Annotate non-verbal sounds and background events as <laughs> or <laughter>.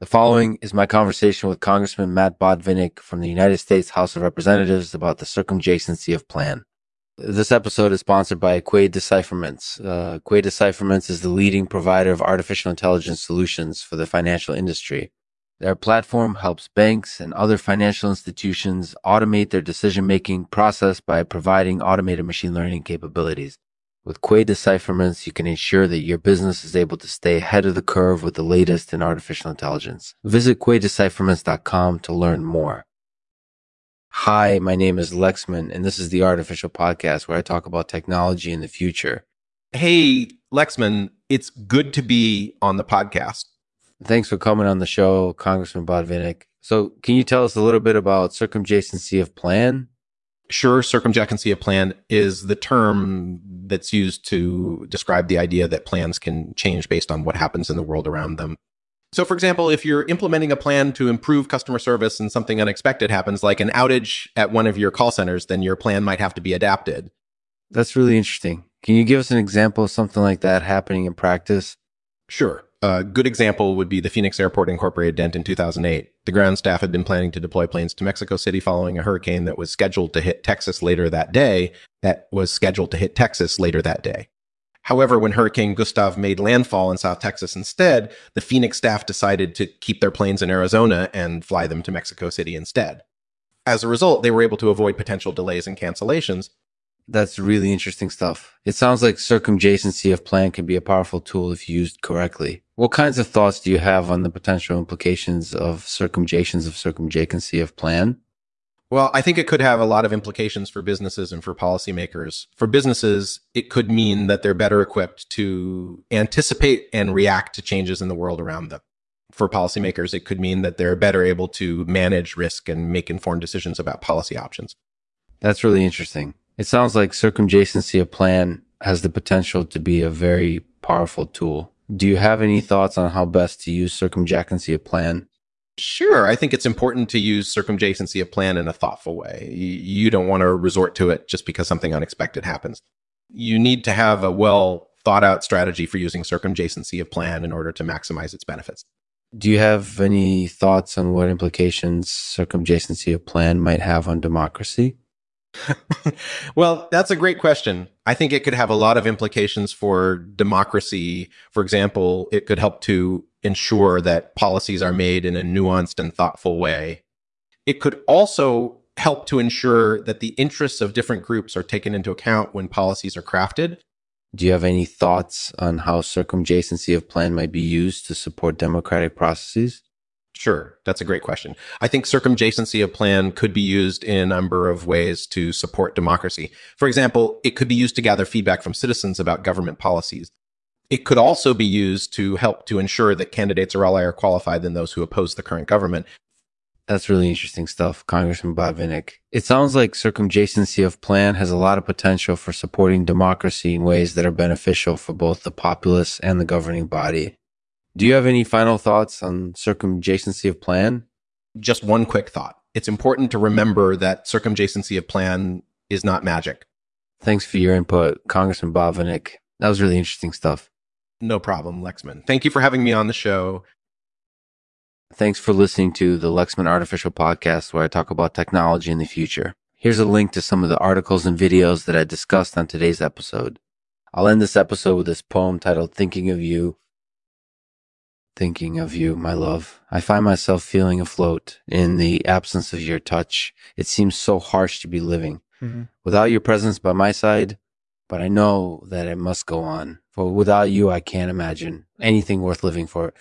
The following is my conversation with Congressman Matt Botvinick from the United States House of Representatives about the circumjacency of plan. This episode is sponsored by Quade Decipherments. Uh, Decipherments is the leading provider of artificial intelligence solutions for the financial industry. Their platform helps banks and other financial institutions automate their decision making process by providing automated machine learning capabilities. With Quade decipherments, you can ensure that your business is able to stay ahead of the curve with the latest in artificial intelligence. Visit QuadeDecipherments.com to learn more. Hi, my name is Lexman, and this is the Artificial Podcast where I talk about technology in the future. Hey, Lexman, it's good to be on the podcast. Thanks for coming on the show, Congressman Botvinick. So, can you tell us a little bit about circumjacency of plan? Sure, circumjacency of plan is the term that's used to describe the idea that plans can change based on what happens in the world around them. So, for example, if you're implementing a plan to improve customer service and something unexpected happens, like an outage at one of your call centers, then your plan might have to be adapted. That's really interesting. Can you give us an example of something like that happening in practice? Sure. A good example would be the Phoenix Airport Incorporated dent in 2008. The ground staff had been planning to deploy planes to Mexico City following a hurricane that was scheduled to hit Texas later that day, that was scheduled to hit Texas later that day. However, when Hurricane Gustav made landfall in South Texas instead, the Phoenix staff decided to keep their planes in Arizona and fly them to Mexico City instead. As a result, they were able to avoid potential delays and cancellations, that's really interesting stuff. It sounds like circumjacency of plan can be a powerful tool if used correctly. What kinds of thoughts do you have on the potential implications of circumjacency of circumjacency of plan? Well, I think it could have a lot of implications for businesses and for policymakers. For businesses, it could mean that they're better equipped to anticipate and react to changes in the world around them. For policymakers, it could mean that they're better able to manage risk and make informed decisions about policy options. That's really interesting. It sounds like circumjacency of plan has the potential to be a very powerful tool. Do you have any thoughts on how best to use circumjacency of plan? Sure. I think it's important to use circumjacency of plan in a thoughtful way. You don't want to resort to it just because something unexpected happens. You need to have a well thought out strategy for using circumjacency of plan in order to maximize its benefits. Do you have any thoughts on what implications circumjacency of plan might have on democracy? <laughs> well, that's a great question. I think it could have a lot of implications for democracy. For example, it could help to ensure that policies are made in a nuanced and thoughtful way. It could also help to ensure that the interests of different groups are taken into account when policies are crafted. Do you have any thoughts on how circumjacency of plan might be used to support democratic processes? Sure, that's a great question. I think circumjacency of plan could be used in a number of ways to support democracy. For example, it could be used to gather feedback from citizens about government policies. It could also be used to help to ensure that candidates are all higher qualified than those who oppose the current government. That's really interesting stuff, Congressman Botvinick. It sounds like circumjacency of plan has a lot of potential for supporting democracy in ways that are beneficial for both the populace and the governing body. Do you have any final thoughts on circumjacency of plan? Just one quick thought. It's important to remember that circumjacency of plan is not magic. Thanks for your input, Congressman Botvinick. That was really interesting stuff. No problem, Lexman. Thank you for having me on the show. Thanks for listening to the Lexman Artificial Podcast, where I talk about technology in the future. Here's a link to some of the articles and videos that I discussed on today's episode. I'll end this episode with this poem titled Thinking of You thinking of you, my love. I find myself feeling afloat in the absence of your touch. It seems so harsh to be living mm-hmm. without your presence by my side, but I know that it must go on. For without you, I can't imagine anything worth living for.